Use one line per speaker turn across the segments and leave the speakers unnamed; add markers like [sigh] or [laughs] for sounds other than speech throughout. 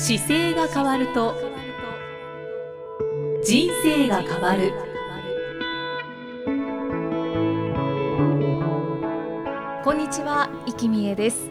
姿勢が変わると人生が変わる。こんにちは生きみえです。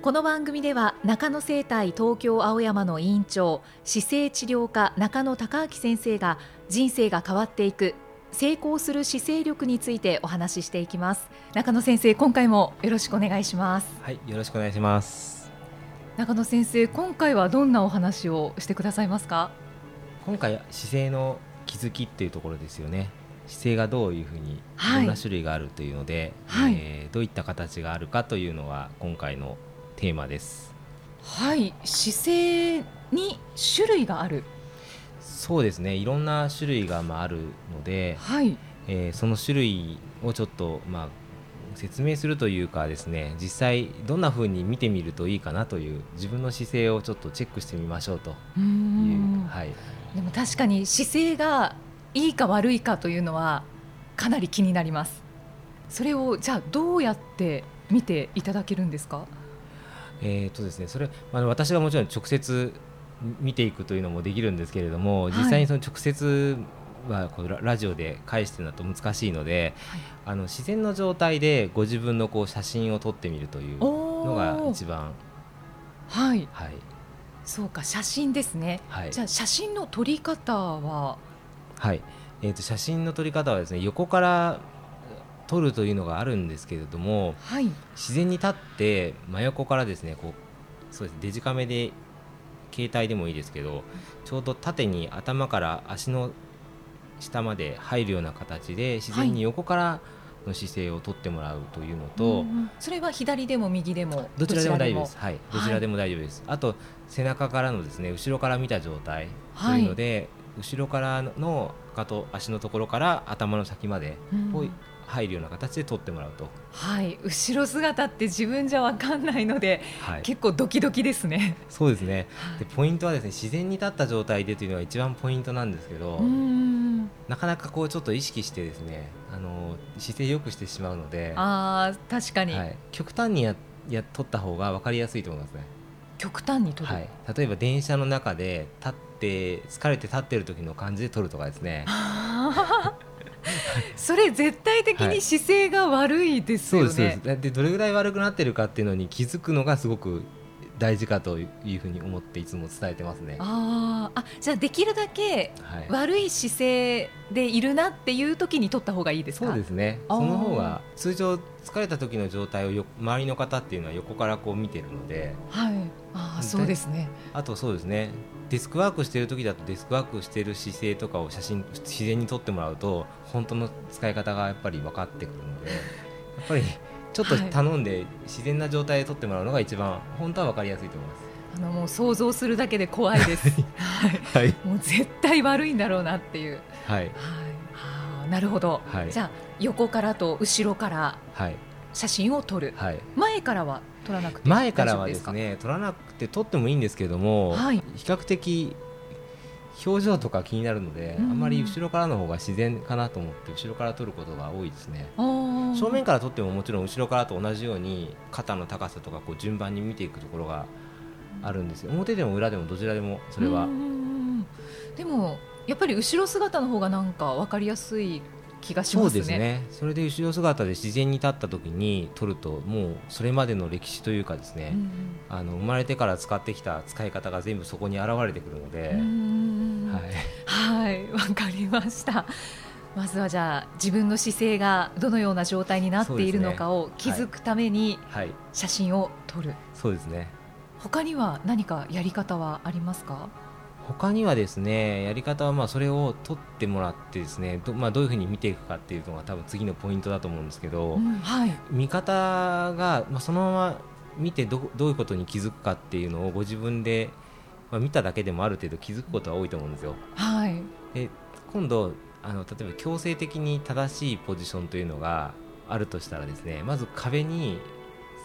この番組では中野生態東京青山の委員長姿勢治療科中野孝明先生が人生が変わっていく成功する姿勢力についてお話ししていきます。中野先生今回もよろしくお願いします。
はいよろしくお願いします。
中野先生今回はどんなお話をしてくださいますか？
今回姿勢の気づきっていうところですよね。姿勢がどういうふうにい。ろんな種類があるというので、はい、えー、どういった形があるかというのは今回のテーマです。
はい。姿勢に種類がある。
そうですね。いろんな種類がまああるので、はい。えー、その種類をちょっとまあ説明するというかですね実際どんな風に見てみるといいかなという自分の姿勢をちょっとチェックしてみましょうという。
はい、でも確かに姿勢がいいか悪いかというのはかなり気になります。それをじゃあどうやって見ていただけるんですか？
えーとですね、それあの私がもちろん直接見ていくというのもできるんですけれども、実際にその直接はこうラジオで返してるのと難しいので、はい、あの自然の状態でご自分のこう写真を撮ってみるというのが一番。
はい、はい、そうか写真ですね、はい、じゃあ写真の撮り方は？
はい、えーと、写真の撮り方はですね横から撮るというのがあるんですけれども、はい、自然に立って真横からですねこうそうですデジカメで携帯でもいいですけどちょうど縦に頭から足の下まで入るような形で自然に横からの姿勢をとってもらうというのと、はい
それは左でも右でも
どちらでも大丈夫です。はい、どちらでも大丈夫です。はい、あと背中からのですね後ろから見た状態というので、後ろからのかと足のところから頭の先までを入るような形で撮ってもらうと。
はい。後ろ姿って自分じゃ分かんないので、はい、結構ドキドキですね。
そうですね、でポイントはですね自然に立った状態でというのが一番ポイントなんですけどなかなかこうちょっと意識してですねあの姿勢よくしてしまうので
あ確かに、
はい、極端にやや取った方が分かりやすいと思いますね。
極端に取る、
はい、例えば電車の中で立って疲れて立ってる時の感じで取るとかですね。[laughs]
それ絶対的に姿勢が悪いですよね、はい、そうです。
でどれぐらい悪くなってるかっていうのに気づくのがすごく大事かというふうに思っていつも伝えてますね。
ああ、じゃあできるだけ悪い姿勢でいるなっていう時に取った方がいいですか？
そうですね。その方が通常疲れた時の状態をよ周りの方っていうのは横からこう見てるので。
はい。ああ、そうですね。
あとそうですね。デスクワークしてる時だとデスクワークしてる姿勢とかを写真自然に撮ってもらうと本当の使い方がやっぱり分かってくるのでやっぱりちょっと頼んで自然な状態で撮ってもらうのが一番本当は分かりやすいと思います。
あのもう想像するだけで怖いです。[laughs] はい、もう絶対悪いんだろうなっていう。はい。はい。はあ、なるほど。はい、じゃあ横からと後ろから写真を撮る。はい。前からは撮らなくて
前からはですね撮らなくて撮ってもいいんですけれども、はい、比較的表情とか気になるので、うん、あんまり後ろからの方が自然かなと思って後ろから撮ることが多いですね。正面から撮ってももちろん後ろからと同じように肩の高さとかこう順番に見ていくところがあるんですよ。表でも裏でもどちらでもそれは。
でもやっぱり後ろ姿の方がなんか分かりやすい気がしますね。そうですね。
それで後ろ姿で自然に立った時に撮るともうそれまでの歴史というかですね、うん、あの生まれてから使ってきた使い方が全部そこに現れてくるので、
はい、わ、はい、かりました。まずはじゃあ自分の姿勢がどのような状態になっているのかを気づくために写真を撮る。
そうですね。
他には何かやり方はありますか？
他にはですねやり方はまあそれを取ってもらってですねど,、まあ、どういうふうに見ていくかっていうのが多分次のポイントだと思うんですけど、うん、はい、見方が、まあ、そのまま見てどどういうことに気づくかっていうのをご自分で、まあ、見ただけでもある程度気づくことは多いと思うんですよ。はい、で今度あの例えば強制的に正しいポジションというのがあるとしたらですねまず壁に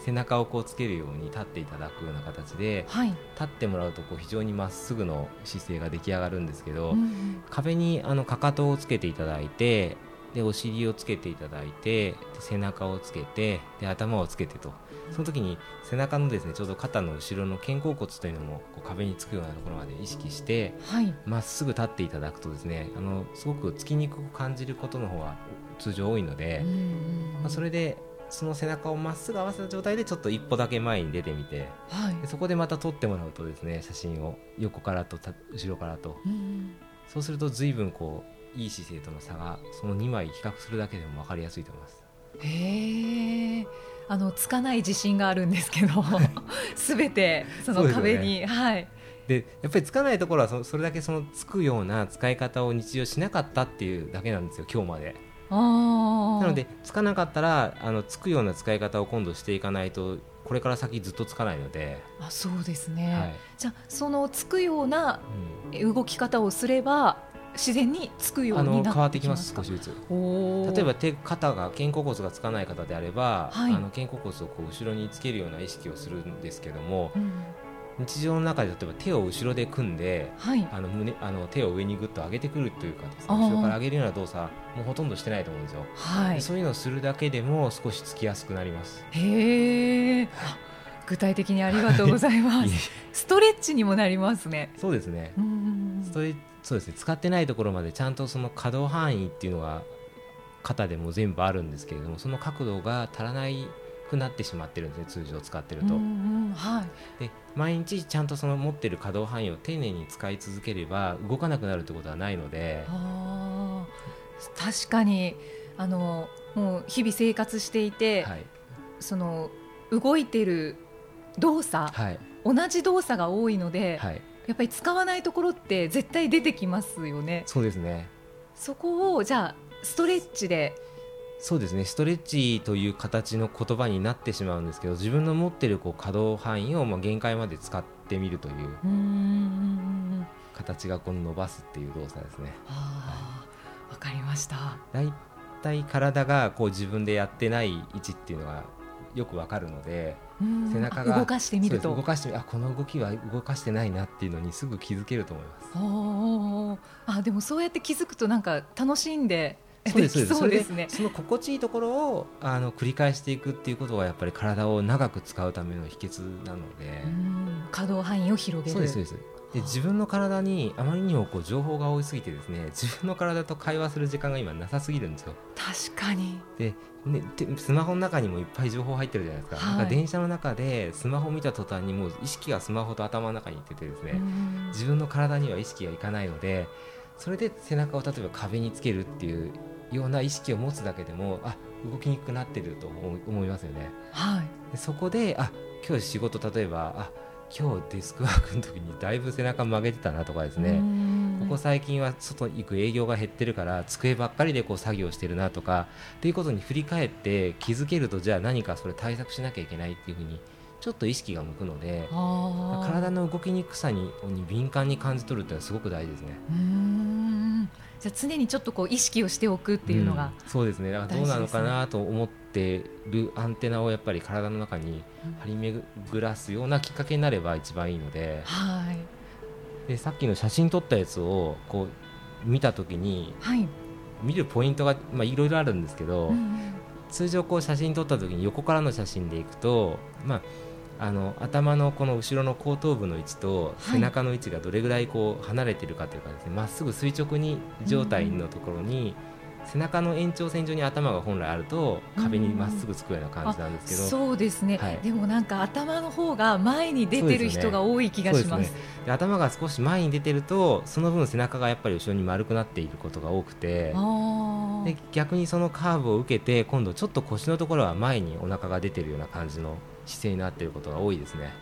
背中をこうつけるように立っていただくような形で、はい、立ってもらうとこう非常にまっすぐの姿勢が出来上がるんですけど、うんうん、壁にあのかかとをつけていただいてでお尻をつけていただいて背中をつけてで頭をつけてと。その時に背中のですねちょうど肩の後ろの肩甲骨というのもこう壁につくようなところまで意識してま、はい、っすぐ立っていただくとですねあのすごくつきにくく感じることの方が通常多いので、まあ、それでその背中をまっすぐ合わせた状態でちょっと一歩だけ前に出てみて、はい、そこでまた撮ってもらうとですね写真を横からと後ろからと、そうすると随分こういい姿勢との差がその2枚比較するだけでも分かりやすいと思います。
へえ。あのつかない自信があるんですけど [laughs] すべてその壁に、ね、はい。
でやっぱりつかないところはそそれだけそのつくような使い方を日常しなかったっていうだけなんですよ今日まで。なのでつかなかったらあのつくような使い方を今度していかないとこれから先ずっとつかないので。
あそうですね、はい、じゃあそのつくような動き方をすれば、自然につくように
変わってきます少しずつ。例えば手肩が肩甲骨がつかない方であれば、はい、あの肩甲骨をこう後ろにつけるような意識をするんですけども、うん、日常の中で例えば手を後ろで組んで、はい、あの胸あの手を上にぐっと上げてくるというかね後ろから上げるような動作もうほとんどしてないと思うんですよ、はい、そういうのをするだけでも少しつきやすくなります。
へえ具体的にありがとうございます。ストレッチにもなりますね。
そうですね。ストレッそうですね。使ってないところまでちゃんとその可動範囲っていうのが肩でも全部あるんですけれどもその角度が足らないくなってしまってるんですね通常使ってると。はい、で毎日ちゃんとその持ってる可動範囲を丁寧に使い続ければ動かなくなるってことはないので。
確かにあのもう日々生活していて、はい、その動いてる動作、はい、同じ動作が多いので、はい、やっぱり使わないところって絶対出てきますよね。
そうですね。
そこをじゃあストレッチで。
そうですね。ストレッチという形の言葉になってしまうんですけど自分の持っているこう可動範囲をまあ限界まで使ってみるという形がこの伸ばすっていう動作ですね。わ、
はい、かりました。
だいたい体がこう自分でやってない位置っていうのがよくわかるので
背中が動かしてみると。
動かしてあこの動きは動かしてないなっていうのにすぐ気づけると思いま
す。あでもそうやって気づくとなんか楽しんで
そうですそうです。ね。その心地いいところをあの繰り返していくっていうことがやっぱり体を長く使うための秘訣なので。
可動範囲を広げる。
そうですそうですで自分の体にあまりにもこう情報が多すぎてですね [laughs] 自分の体と会話する時間が今なさすぎるんですよ。
確かに。
でね、スマホの中にもいっぱい情報入ってるじゃないですか,、なんか電車の中でスマホを見た途端にもう意識がスマホと頭の中にいっててですね自分の体には意識がいかないのでそれで背中を例えば壁につけるっていうような意識を持つだけでもあ動きにくくなってると思いますよね。はい、でそこであ今日仕事例えばあ今日デスクワークの時にだいぶ背中曲げてたなとかですね。ここ最近は外行く営業が減ってるから机ばっかりでこう作業してるなとかっていうことに振り返って気づけるとじゃあ何かそれ対策しなきゃいけないっていうふうにちょっと意識が向くので体の動きにくさに敏感に感じ取るっていうのはすごく大事ですね。
じゃ常にちょっとこう意識をしておくっていうのが、
うん、そうですね。だからどうなのかなと思ってるアンテナをやっぱり体の中に張り巡らすようなきっかけになれば一番いいので,、はい、でさっきの写真撮ったやつをこう見た時に、はい、見るポイントが、まあ、いろいろあるんですけど、うん、通常こう写真撮った時に横からの写真でいくと、まあ、あの頭のこの後ろの後頭部の位置と背中の位置がどれぐらいこう離れているかというかですねま、はい、っすぐ垂直に状態のところに、背中の延長線上に頭が本来あると壁にまっすぐつくような感じなんですけど、
うん、そうですね、はい、でもなんか頭の方が前に出てる人が多い気がします、ね。
で、頭が少し前に出てるとその分背中がやっぱり後ろに丸くなっていることが多くてで逆にそのカーブを受けて今度ちょっと腰のところは前にお腹が出てるような感じの姿勢になっていることが多いですね。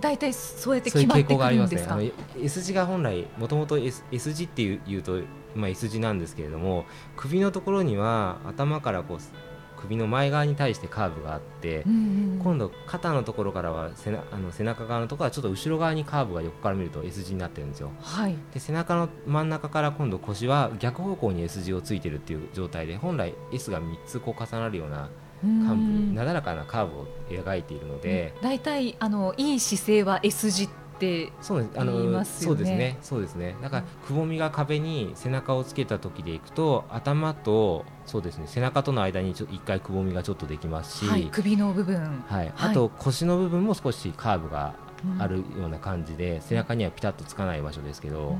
大体そうやって決まってくるんですか？そういう傾向がありますね。
S 字が本来もともと S, S 字っていういうとまあ S 字なんですけれども、首のところには頭からこう首の前側に対してカーブがあって、うんうん、今度肩のところからは背あの背中側のところはちょっと後ろ側にカーブが横から見ると S 字になってるんですよ。はい、で背中の真ん中から今度腰は逆方向に S 字をついてるっていう状態で本来 S が3つこう重なるようなカーブなだらかなカーブを描いているので
大体、あのいい姿勢は S 字ってそうです。あの
そうですね。そうですね。だからくぼみが壁に背中をつけた時でいくと頭とそうですね。背中との間にちょ一回くぼみがちょっとできますし、はい、
首の部分、
はい、あと腰の部分も少しカーブがあるような感じで、うん、背中にはピタッとつかない場所ですけど、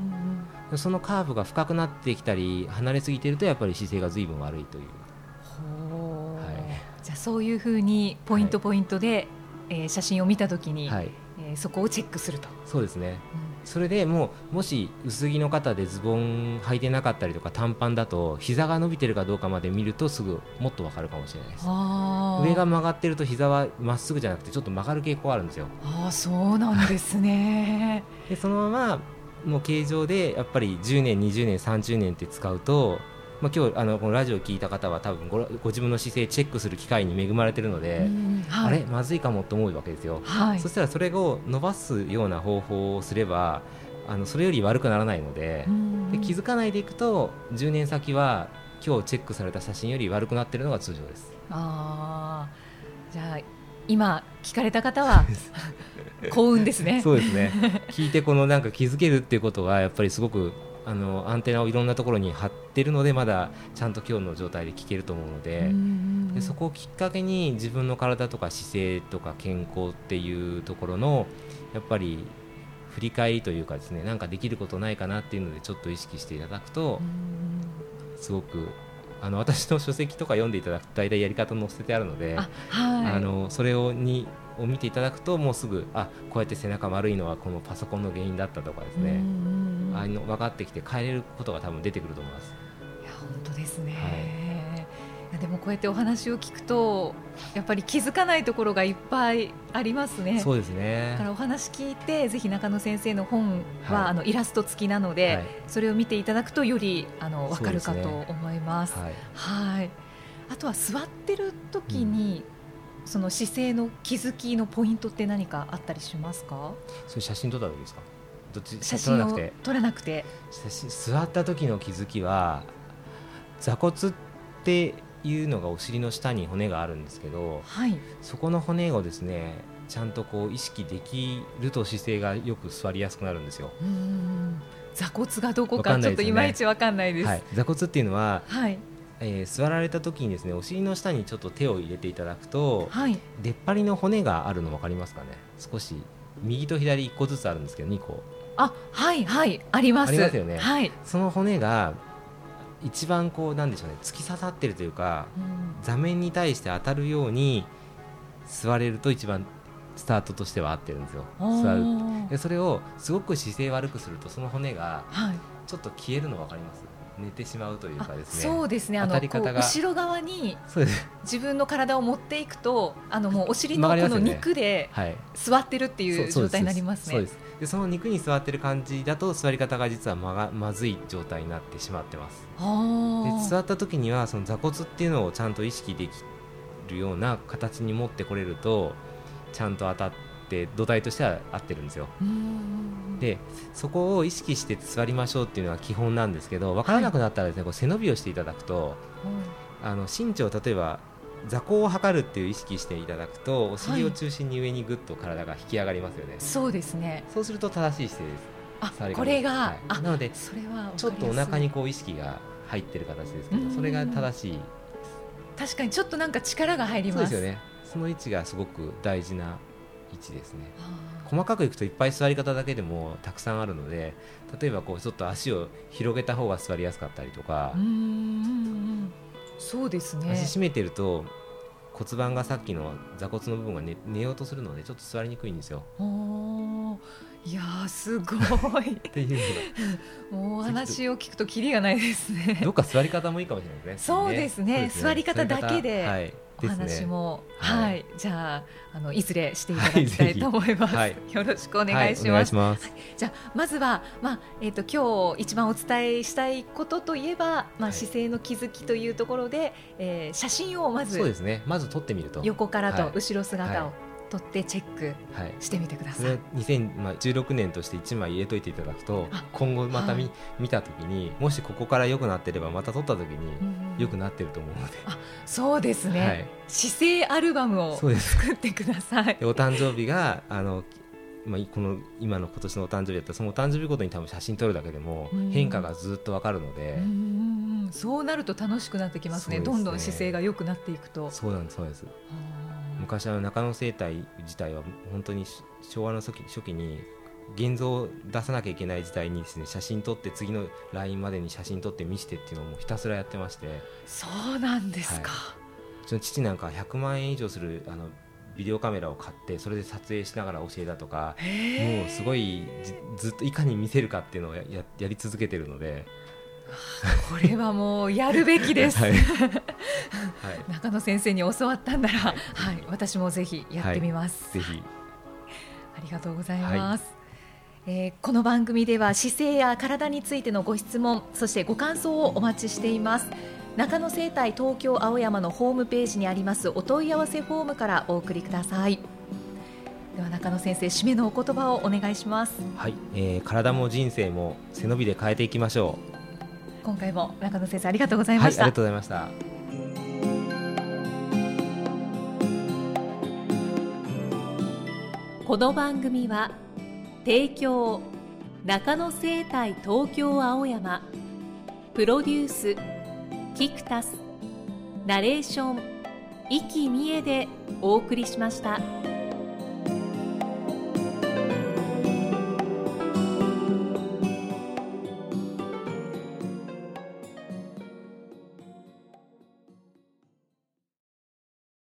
うん、そのカーブが深くなってきたり離れすぎてるとやっぱり姿勢が随分悪いという。
はい、じゃあそういうふうにポイントポイントで、はい、えー、写真を見たときに、はい。えー、そこをチェックすると。
そうですね、それでもうもし薄着の方でズボン履いてなかったりとか短パンだと膝が伸びてるかどうかまで見るとすぐもっとわかるかもしれないです。上が曲がってると膝はまっすぐじゃなくてちょっと曲がる傾向があるんですよ。
ああそうなんですね。[laughs]
でそのままの形状でやっぱり10年20年30年って使うとまあ、今日あのこのラジオを聞いた方は多分ごご自分の姿勢チェックする機会に恵まれているので、はい、あれまずいかもと思うわけですよ、はい、そしたらそれを伸ばすような方法をすればあのそれより悪くならないのでで気づかないでいくと10年先は今日チェックされた写真より悪くなっているのが通常です。
あじゃあ今聞かれた方は幸運ですね。
そうですね。聞いてこのなんか気づけるっていうことがやっぱりすごくあのアンテナをいろんなところに貼ってるのでまだちゃんと今日の状態で聞けると思うのででそこをきっかけに自分の体とか姿勢とか健康っていうところのやっぱり振り返りというかですねなんかできることないかなっていうのでちょっと意識していただくとすごくあの私の書籍とか読んでいただくと大体やり方載せてあるのであ、はい、あのそれをにを見ていただくともうすぐあこうやって背中丸いのはこのパソコンの原因だったとかですねあの分かってきて変えれることが多分出てくると思います。
いや本当ですね、はいでもこうやってお話を聞くとやっぱり気づかないところがいっぱいありますね。
そうですね。
だからお話聞いてぜひ中野先生の本は、はい、あのイラスト付きなので、はい、それを見ていただくとよりあのわかるかと思います。すね、はい、はい。あとは座ってる時に、うん、その姿勢の気づきのポイントって何かあったりしますか？
それ写真撮った時ですか？
どっち？写真を撮らなくて。
写真座った時の気づきは座骨っていうのがお尻の下に骨があるんですけど、はい、そこの骨をですねちゃんとこう意識できると姿勢がよく座りやすくなるんですよ。
座骨がどこかちょっといまいちわかんないです。はい、
座骨っていうのは、はい、えー、座られた時にですねお尻の下にちょっと手を入れていただくと、はい、出っ張りの骨があるの分かりますかね？少し右と左1個ずつあるんですけど2個
あはいはいあります。あ
りますよね、はい、その骨が一番こうなんでしょうね突き刺さってるというか、うん、座面に対して当たるように座れると一番スタートとしては合ってるんですよ。座るでそれをすごく姿勢悪くするとその骨がちょっと消えるの分かります、寝てしまうというかですね。
そうですね。あの後ろ側に自分の体を持っていくとあの [laughs] もうお尻のこの肉で座ってるっていう状態になりますね。そうです。
でその肉に座ってる感じだと座り方が実はまがまずい状態になってしまってます。で座った時にはその座骨っていうのをちゃんと意識できるような形に持ってこれるとちゃんと当たって土台としては合ってるんですよ。でそこを意識して座りましょうっていうのは基本なんですけど分からなくなったらですね、はい、こう背伸びをしていただくと、あの身長例えば座高を測るっていう意識していただくとお尻を中心に上にぐっと体が引き上がりますよね、はい、
そうですね。
そうすると正しい姿勢です。
あこれが、は
い、なのでそれはちょっとお腹にこう意識が入ってる形ですけどそれが正しい
確かにちょっとなんか力が入ります。
そうですよね。その位置がすごく大事な位置ですね。細かくいくといっぱい座り方だけでもたくさんあるので例えばこうちょっと足を広げた方が座りやすかったりとか
そうですね。
足締めてると骨盤がさっきの座骨の部分が寝寝ようとするのでちょっと座りにくいんですよ。
いやすごい。っていうもうお話を聞くときりがないですね。
どっか座り方もいいかもしれないですね。
そうですね。すね。座り方だけで、はい、お話も、ね、はい、はい、じゃああのいずれしていただきたいと思います。はい、[laughs] よろしくお願いします。はい、ます。じゃあまずはまあえっ、ー、と今日一番お伝えしたいことといえばまあ姿勢の気づきというところで、えー、写真をまず
そうですね。まず撮ってみると。
横からと後ろ姿を。取ってチェックしてみてください。はい、
2016年として1枚入れといていただくと今後また見,、見た時にもしここから良くなってればまた撮った時に良くなってると思うので、
あそうですね、はい、姿勢アルバムを作ってください。
お誕生日があのまあ、この今の今年のお誕生日だったらそのお誕生日ごとに多分写真撮るだけでも変化がずっとわかるので、
うそうなると楽しくなってきますね、ね、どんどん姿勢が良くなっていくと
そうなんですそうです昔の中野生態自体は本当に昭和の初期初期に現像を出さなきゃいけない時代にですね写真撮って次の LINE までに写真撮って見せてっていうのをもひたすらやってまして。
そうなんですか、はい、
うちの父なんか100万円以上するあのビデオカメラを買ってそれで撮影しながら教えたとかもうすごいずっといかに見せるかっていうのをややり続けてるので。
これはもうやるべきです、はい、中野先生に教わったんなら、はい、はい、私もぜひやってみます、
ぜひ。
ありがとうございます、えー、この番組では姿勢や体についてのご質問そしてご感想をお待ちしています。中野生態東京青山のホームページにありますお問い合わせフォームからお送りください。では中野先生締めのお言葉をお願いします。
はい、えー、体も人生も背伸びで変えていきましょう
今回も中野先生ありがとうございました、
はい、ありがとうございました
この番組は提供中野生態東京青山プロデュースキクタスナレーション生きみえでお送りしました。